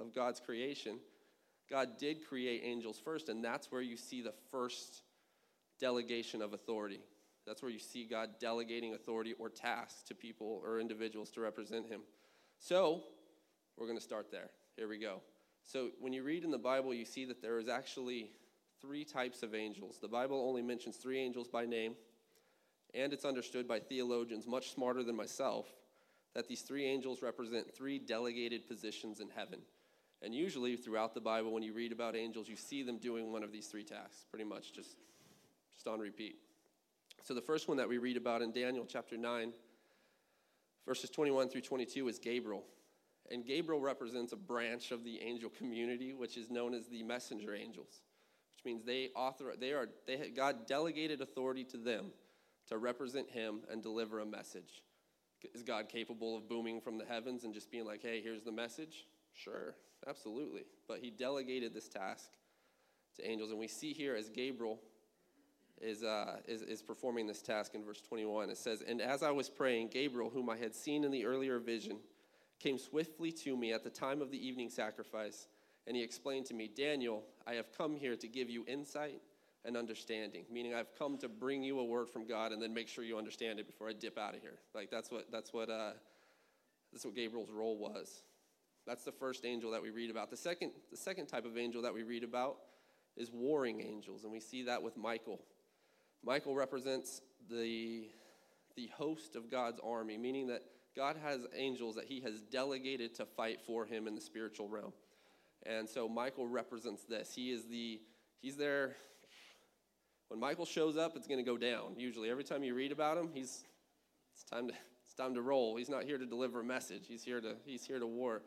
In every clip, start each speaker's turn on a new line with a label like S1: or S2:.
S1: of God's creation, God did create angels first, and that's where you see the first delegation of authority. That's where you see God delegating authority or tasks to people or individuals to represent Him. So, we're going to start there. Here we go. So, when you read in the Bible, you see that there is actually three types of angels. The Bible only mentions three angels by name, and it's understood by theologians much smarter than myself that these three angels represent three delegated positions in heaven. And usually, throughout the Bible, when you read about angels, you see them doing one of these three tasks, pretty much just, just on repeat. So, the first one that we read about in Daniel chapter 9, verses 21 through 22, is Gabriel. And Gabriel represents a branch of the angel community, which is known as the messenger angels, which means they author, they are, they, God delegated authority to them to represent him and deliver a message. Is God capable of booming from the heavens and just being like, hey, here's the message? Sure, absolutely. But he delegated this task to angels. And we see here as Gabriel is, uh, is, is performing this task in verse 21. It says, And as I was praying, Gabriel, whom I had seen in the earlier vision, came swiftly to me at the time of the evening sacrifice. And he explained to me, Daniel, I have come here to give you insight and understanding, meaning I've come to bring you a word from God and then make sure you understand it before I dip out of here. Like that's what that's what uh, that's what Gabriel's role was. That's the first angel that we read about. The second the second type of angel that we read about is warring angels, and we see that with Michael. Michael represents the the host of God's army, meaning that God has angels that he has delegated to fight for him in the spiritual realm. And so Michael represents this. He is the he's there when Michael shows up, it's going to go down. Usually, every time you read about him, he's it's time to it's time to roll. He's not here to deliver a message. He's here to he's here to war.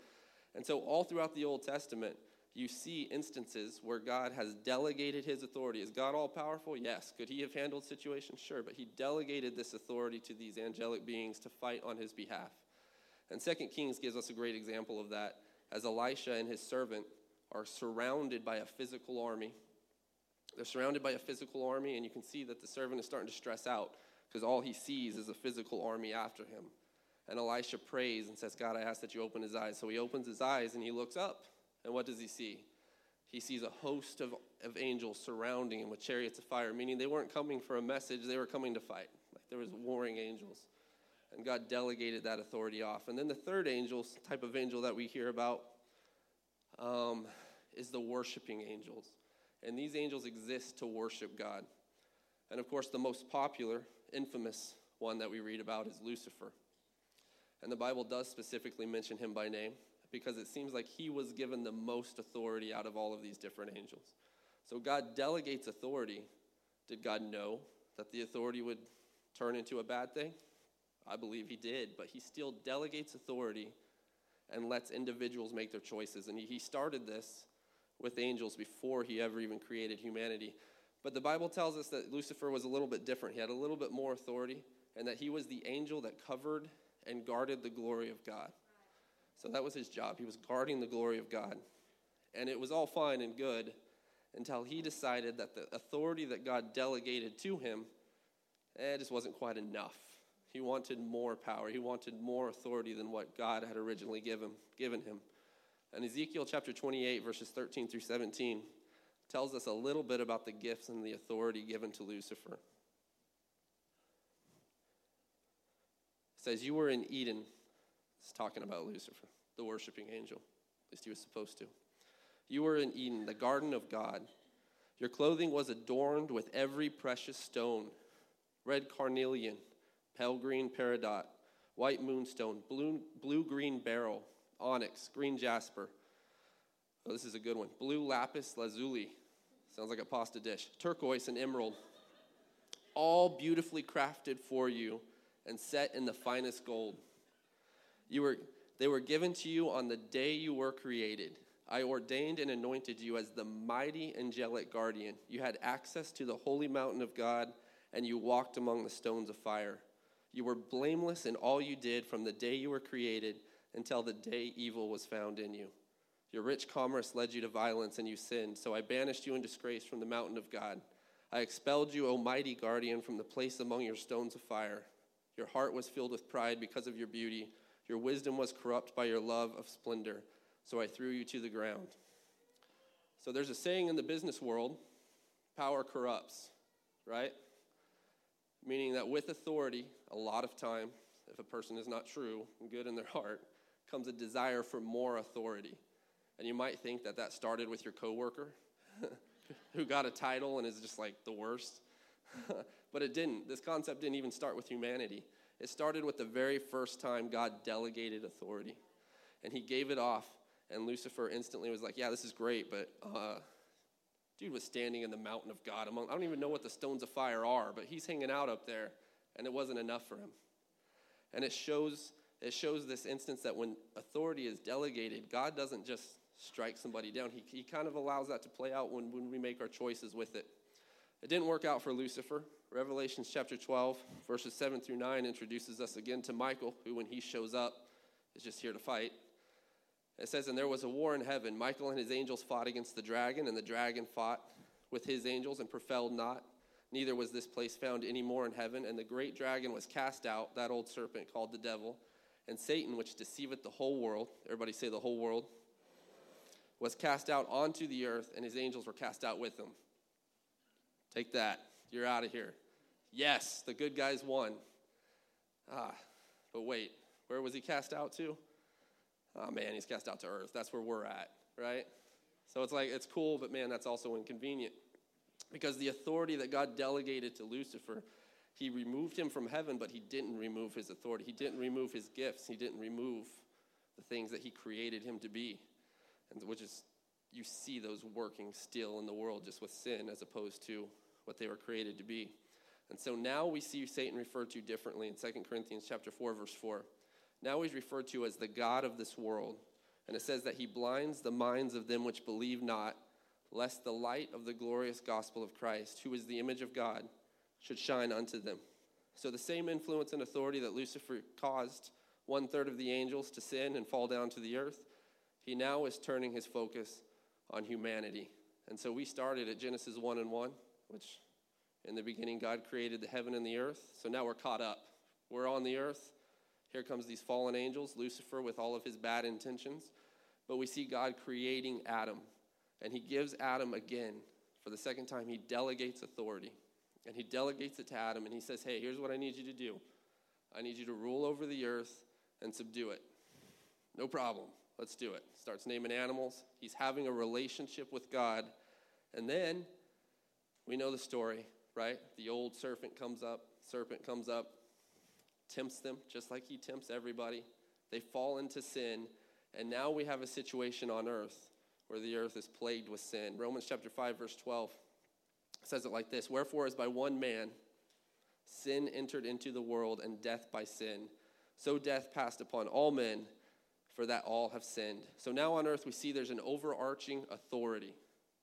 S1: And so, all throughout the Old Testament, you see instances where God has delegated his authority. Is God all powerful? Yes. Could he have handled situations? Sure. But he delegated this authority to these angelic beings to fight on his behalf. And Second Kings gives us a great example of that as Elisha and his servant are surrounded by a physical army they're surrounded by a physical army, and you can see that the servant is starting to stress out because all he sees is a physical army after him. And Elisha prays and says, God, I ask that you open his eyes. So he opens his eyes and he looks up. And what does he see? He sees a host of, of angels surrounding him with chariots of fire, meaning they weren't coming for a message, they were coming to fight. Like there was warring angels. And God delegated that authority off. And then the third angel, type of angel that we hear about, um, is the worshiping angels and these angels exist to worship God. And of course, the most popular, infamous one that we read about is Lucifer. And the Bible does specifically mention him by name because it seems like he was given the most authority out of all of these different angels. So God delegates authority. Did God know that the authority would turn into a bad thing? I believe he did, but he still delegates authority and lets individuals make their choices. And he started this with angels before he ever even created humanity. But the Bible tells us that Lucifer was a little bit different. He had a little bit more authority, and that he was the angel that covered and guarded the glory of God. So that was his job. He was guarding the glory of God. And it was all fine and good until he decided that the authority that God delegated to him, eh, just wasn't quite enough. He wanted more power. He wanted more authority than what God had originally given, given him. And Ezekiel chapter 28, verses 13 through 17, tells us a little bit about the gifts and the authority given to Lucifer. Says, You were in Eden. It's talking about Lucifer, the worshiping angel. At least he was supposed to. You were in Eden, the garden of God. Your clothing was adorned with every precious stone red carnelian, pale green peridot, white moonstone, blue, blue green beryl onyx, green jasper. Oh, this is a good one. Blue lapis lazuli. Sounds like a pasta dish. Turquoise and emerald. All beautifully crafted for you and set in the finest gold. You were, they were given to you on the day you were created. I ordained and anointed you as the mighty angelic guardian. You had access to the holy mountain of God, and you walked among the stones of fire. You were blameless in all you did from the day you were created until the day evil was found in you. Your rich commerce led you to violence, and you sinned. So I banished you in disgrace from the mountain of God. I expelled you, O mighty guardian, from the place among your stones of fire. Your heart was filled with pride because of your beauty. Your wisdom was corrupt by your love of splendor. so I threw you to the ground. So there's a saying in the business world power corrupts, right? Meaning that with authority, a lot of time, if a person is not true and good in their heart, comes a desire for more authority. And you might think that that started with your coworker who got a title and is just like the worst. but it didn't. This concept didn't even start with humanity. It started with the very first time God delegated authority. And he gave it off, and Lucifer instantly was like, Yeah, this is great, but uh, dude was standing in the mountain of God. Among, I don't even know what the stones of fire are, but he's hanging out up there, and it wasn't enough for him. And it shows, it shows this instance that when authority is delegated, God doesn't just strike somebody down. He, he kind of allows that to play out when, when we make our choices with it. It didn't work out for Lucifer. Revelation chapter 12, verses 7 through 9, introduces us again to Michael, who, when he shows up, is just here to fight. It says, And there was a war in heaven. Michael and his angels fought against the dragon, and the dragon fought with his angels and prevailed not. Neither was this place found any more in heaven. And the great dragon was cast out, that old serpent called the devil, and Satan, which deceiveth the whole world. Everybody say the whole world. Was cast out onto the earth, and his angels were cast out with him. Take that. You're out of here. Yes, the good guys won. Ah, but wait, where was he cast out to? Oh man, he's cast out to earth. That's where we're at, right? So it's like, it's cool, but man, that's also inconvenient. Because the authority that God delegated to Lucifer, he removed him from heaven, but he didn't remove his authority. He didn't remove his gifts. He didn't remove the things that he created him to be, and which is you see those working still in the world just with sin as opposed to what they were created to be. And so now we see Satan referred to differently in 2 Corinthians chapter 4 verse 4. Now he's referred to as the god of this world. And it says that he blinds the minds of them which believe not, lest the light of the glorious gospel of Christ, who is the image of God, should shine unto them. So the same influence and authority that Lucifer caused one third of the angels to sin and fall down to the earth, he now is turning his focus on humanity. And so we started at Genesis 1 and 1, which in the beginning God created the heaven and the earth. So now we're caught up. We're on the earth. Here comes these fallen angels, Lucifer with all of his bad intentions. But we see God creating Adam. And he gives Adam again, for the second time, he delegates authority. And he delegates it to Adam and he says, Hey, here's what I need you to do I need you to rule over the earth and subdue it. No problem. Let's do it. Starts naming animals. He's having a relationship with God. And then we know the story, right? The old serpent comes up, serpent comes up, tempts them just like he tempts everybody. They fall into sin, and now we have a situation on earth where the earth is plagued with sin. Romans chapter 5 verse 12 says it like this, "Wherefore as by one man sin entered into the world and death by sin, so death passed upon all men for that all have sinned. So now on earth, we see there's an overarching authority.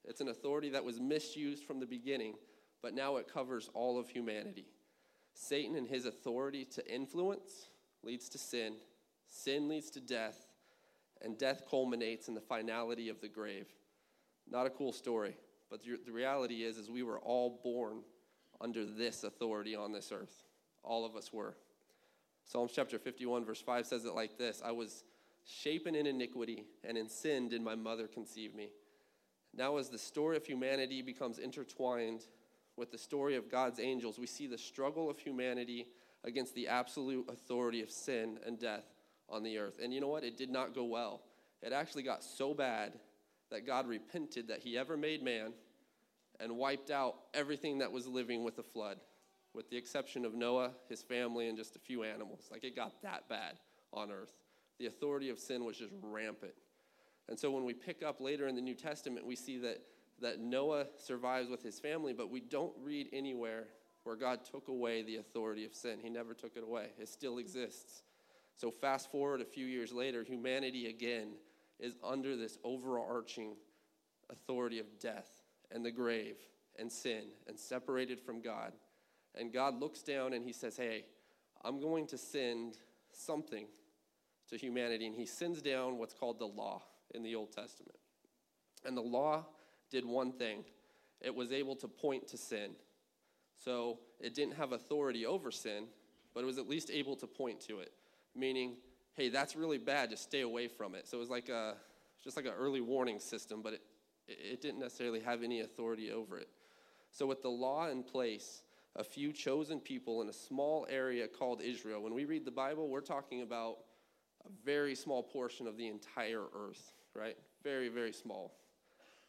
S1: It's an authority that was misused from the beginning, but now it covers all of humanity. Satan and his authority to influence leads to sin, sin leads to death, and death culminates in the finality of the grave. Not a cool story, but the reality is, is we were all born under this authority on this earth. All of us were. Psalms chapter 51, verse 5 says it like this I was shapen in iniquity, and in sin did my mother conceive me. Now, as the story of humanity becomes intertwined with the story of God's angels, we see the struggle of humanity against the absolute authority of sin and death on the earth. And you know what? It did not go well. It actually got so bad that God repented that he ever made man and wiped out everything that was living with the flood, with the exception of Noah, his family, and just a few animals. Like it got that bad on earth the authority of sin was just rampant. And so when we pick up later in the New Testament, we see that, that Noah survives with his family, but we don't read anywhere where God took away the authority of sin. He never took it away, it still exists. So, fast forward a few years later, humanity again is under this overarching authority of death and the grave and sin and separated from God. And God looks down and he says, Hey, I'm going to send something to humanity, and he sends down what's called the law in the Old Testament. And the law did one thing it was able to point to sin. So it didn't have authority over sin, but it was at least able to point to it, meaning, hey, that's really bad, just stay away from it. So it was like a, just like an early warning system, but it, it didn't necessarily have any authority over it. So, with the law in place, a few chosen people in a small area called Israel, when we read the Bible, we're talking about a very small portion of the entire earth, right? Very, very small.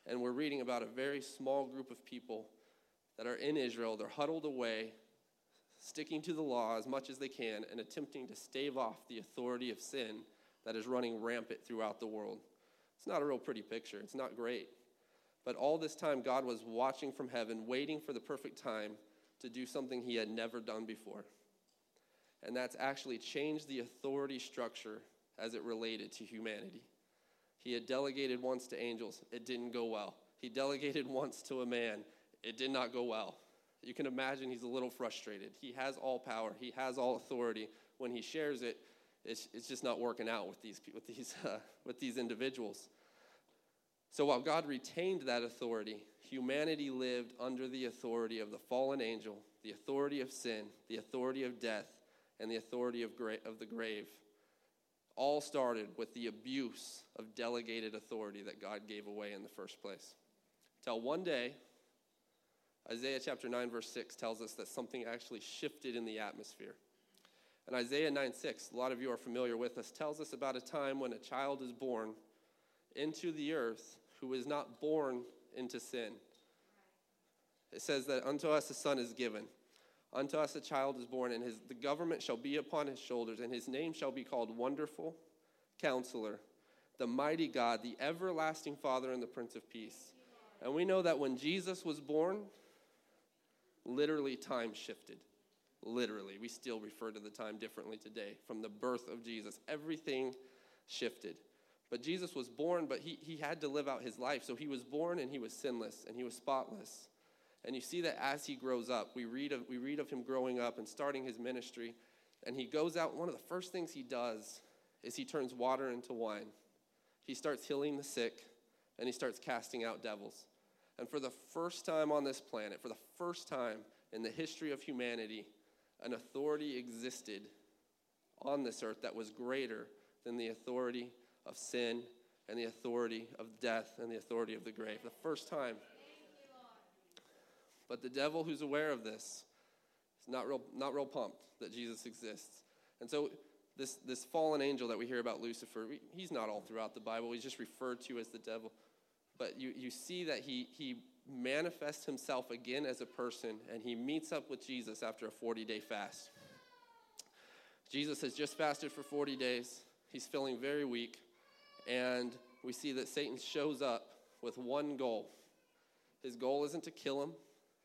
S1: And we're reading about a very small group of people that are in Israel. They're huddled away, sticking to the law as much as they can, and attempting to stave off the authority of sin that is running rampant throughout the world. It's not a real pretty picture, it's not great. But all this time, God was watching from heaven, waiting for the perfect time to do something he had never done before. And that's actually changed the authority structure as it related to humanity. He had delegated once to angels, it didn't go well. He delegated once to a man, it did not go well. You can imagine he's a little frustrated. He has all power, he has all authority. When he shares it, it's, it's just not working out with these, with, these, uh, with these individuals. So while God retained that authority, humanity lived under the authority of the fallen angel, the authority of sin, the authority of death, and the authority of, gra- of the grave. All started with the abuse of delegated authority that God gave away in the first place. Till one day, Isaiah chapter 9, verse 6 tells us that something actually shifted in the atmosphere. And Isaiah 9 6, a lot of you are familiar with us, tells us about a time when a child is born into the earth who is not born into sin. It says that unto us a son is given, unto us a child is born, and his, the government shall be upon his shoulders, and his name shall be called Wonderful Counselor, the Mighty God, the Everlasting Father, and the Prince of Peace. And we know that when Jesus was born, literally time shifted. Literally. We still refer to the time differently today. From the birth of Jesus, everything shifted. But Jesus was born, but he, he had to live out his life. So he was born and he was sinless and he was spotless. And you see that as he grows up, we read of, we read of him growing up and starting his ministry. And he goes out, one of the first things he does is he turns water into wine. He starts healing the sick and he starts casting out devils. And for the first time on this planet, for the first time in the history of humanity, an authority existed on this earth that was greater than the authority of sin and the authority of death and the authority of the grave. The first time. But the devil who's aware of this is not real, not real pumped that Jesus exists. And so this, this fallen angel that we hear about Lucifer, he's not all throughout the Bible. He's just referred to as the devil. But you, you see that he, he manifests himself again as a person and he meets up with Jesus after a 40 day fast. Jesus has just fasted for 40 days. He's feeling very weak. And we see that Satan shows up with one goal. His goal isn't to kill him,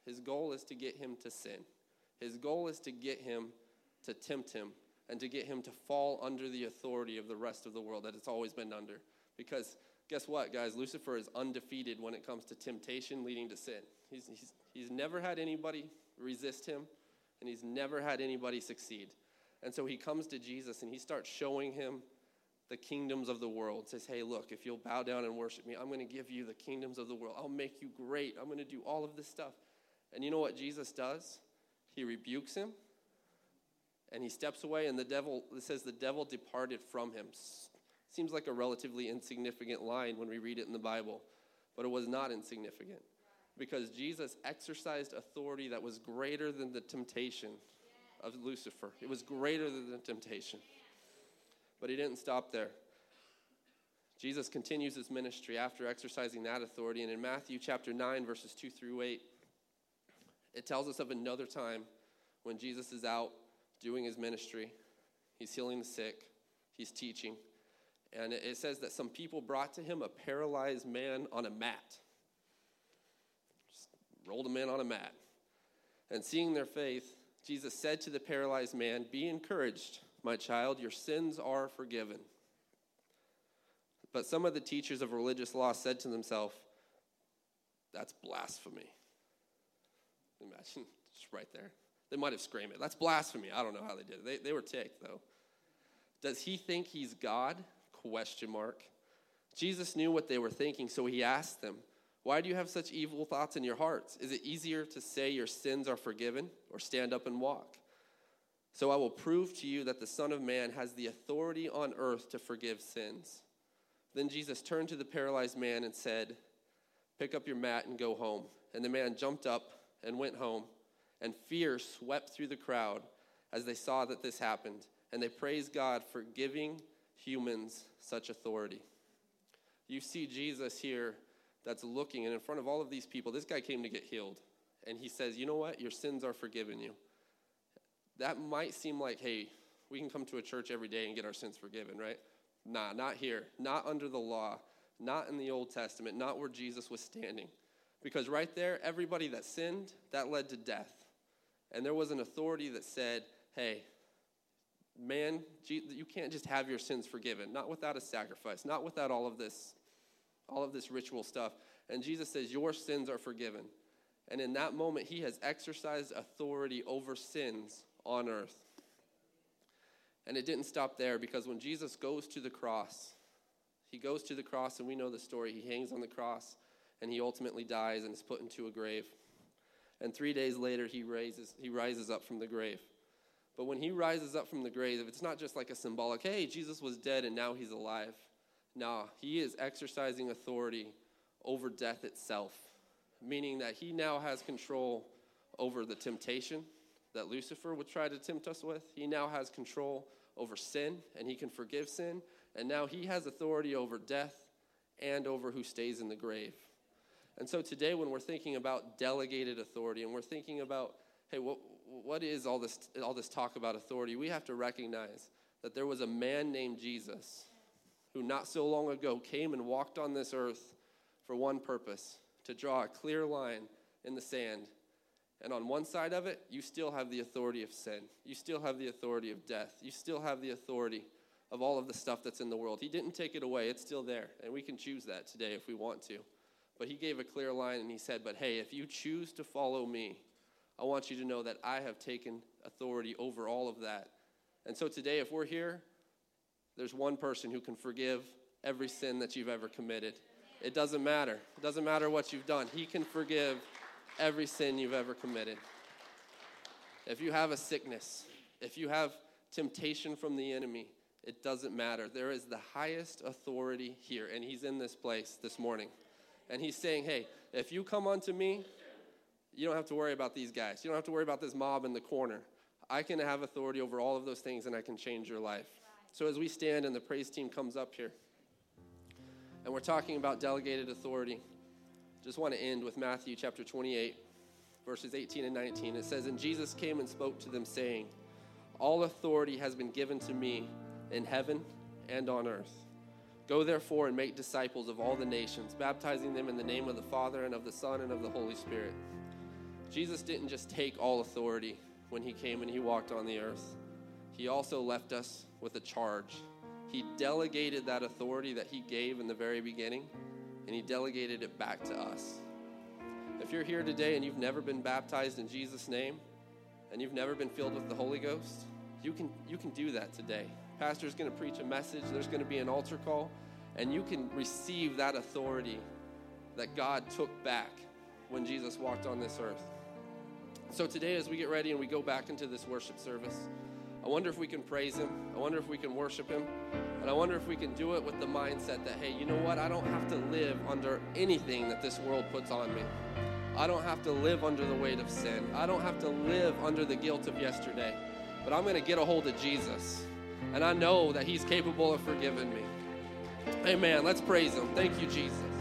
S1: his goal is to get him to sin. His goal is to get him to tempt him and to get him to fall under the authority of the rest of the world that it's always been under. Because guess what, guys? Lucifer is undefeated when it comes to temptation leading to sin. He's, he's, he's never had anybody resist him, and he's never had anybody succeed. And so he comes to Jesus and he starts showing him the kingdoms of the world. Says, hey, look, if you'll bow down and worship me, I'm going to give you the kingdoms of the world. I'll make you great. I'm going to do all of this stuff. And you know what Jesus does? He rebukes him and he steps away, and the devil, it says, the devil departed from him. Seems like a relatively insignificant line when we read it in the Bible, but it was not insignificant because Jesus exercised authority that was greater than the temptation of Lucifer. It was greater than the temptation. But he didn't stop there. Jesus continues his ministry after exercising that authority. And in Matthew chapter 9, verses 2 through 8, it tells us of another time when Jesus is out doing his ministry. He's healing the sick, he's teaching. And it says that some people brought to him a paralyzed man on a mat. Just rolled him in on a mat. And seeing their faith, Jesus said to the paralyzed man, Be encouraged my child, your sins are forgiven. But some of the teachers of religious law said to themselves, That's blasphemy. Imagine, just right there. They might have screamed it. That's blasphemy. I don't know how they did it. They, they were ticked, though. Does he think he's God? Question mark. Jesus knew what they were thinking, so he asked them, Why do you have such evil thoughts in your hearts? Is it easier to say your sins are forgiven or stand up and walk? So I will prove to you that the Son of Man has the authority on earth to forgive sins. Then Jesus turned to the paralyzed man and said, Pick up your mat and go home. And the man jumped up and went home, and fear swept through the crowd as they saw that this happened, and they praised God for giving humans such authority. You see Jesus here that's looking, and in front of all of these people, this guy came to get healed. And he says, You know what? Your sins are forgiven you. That might seem like, hey, we can come to a church every day and get our sins forgiven, right? Nah, not here. Not under the law. Not in the Old Testament. Not where Jesus was standing. Because right there, everybody that sinned, that led to death. And there was an authority that said, hey, man, you can't just have your sins forgiven, not without a sacrifice, not without all of this, all of this ritual stuff. And Jesus says, Your sins are forgiven. And in that moment, he has exercised authority over sins on earth. And it didn't stop there because when Jesus goes to the cross, he goes to the cross, and we know the story. He hangs on the cross, and he ultimately dies and is put into a grave. And three days later, he, raises, he rises up from the grave. But when he rises up from the grave, it's not just like a symbolic, hey, Jesus was dead and now he's alive. No, he is exercising authority over death itself, meaning that he now has control over the temptation that Lucifer would try to tempt us with. He now has control over sin, and he can forgive sin. And now he has authority over death and over who stays in the grave. And so today, when we're thinking about delegated authority and we're thinking about, hey, what, what is all this, all this talk about authority? We have to recognize that there was a man named Jesus who not so long ago came and walked on this earth for one purpose to draw a clear line in the sand and on one side of it, you still have the authority of sin. You still have the authority of death. You still have the authority of all of the stuff that's in the world. He didn't take it away, it's still there. And we can choose that today if we want to. But he gave a clear line and he said, But hey, if you choose to follow me, I want you to know that I have taken authority over all of that. And so today, if we're here, there's one person who can forgive every sin that you've ever committed. It doesn't matter. It doesn't matter what you've done. He can forgive every sin you've ever committed. If you have a sickness, if you have temptation from the enemy, it doesn't matter. There is the highest authority here, and he's in this place this morning. And he's saying, hey, if you come unto me, you don't have to worry about these guys. You don't have to worry about this mob in the corner. I can have authority over all of those things, and I can change your life. So as we stand and the praise team comes up here, and we're talking about delegated authority, just want to end with Matthew chapter 28, verses 18 and 19. It says, And Jesus came and spoke to them, saying, All authority has been given to me in heaven and on earth. Go therefore and make disciples of all the nations, baptizing them in the name of the Father and of the Son and of the Holy Spirit. Jesus didn't just take all authority when he came and he walked on the earth, he also left us with a charge. He delegated that authority that he gave in the very beginning and He delegated it back to us. If you're here today and you've never been baptized in Jesus' name, and you've never been filled with the Holy Ghost, you can, you can do that today. Pastor's going to preach a message, there's going to be an altar call, and you can receive that authority that God took back when Jesus walked on this earth. So today, as we get ready and we go back into this worship service, I wonder if we can praise Him. I wonder if we can worship Him. And I wonder if we can do it with the mindset that, hey, you know what? I don't have to live under anything that this world puts on me. I don't have to live under the weight of sin. I don't have to live under the guilt of yesterday. But I'm going to get a hold of Jesus. And I know that He's capable of forgiving me. Amen. Let's praise Him. Thank you, Jesus.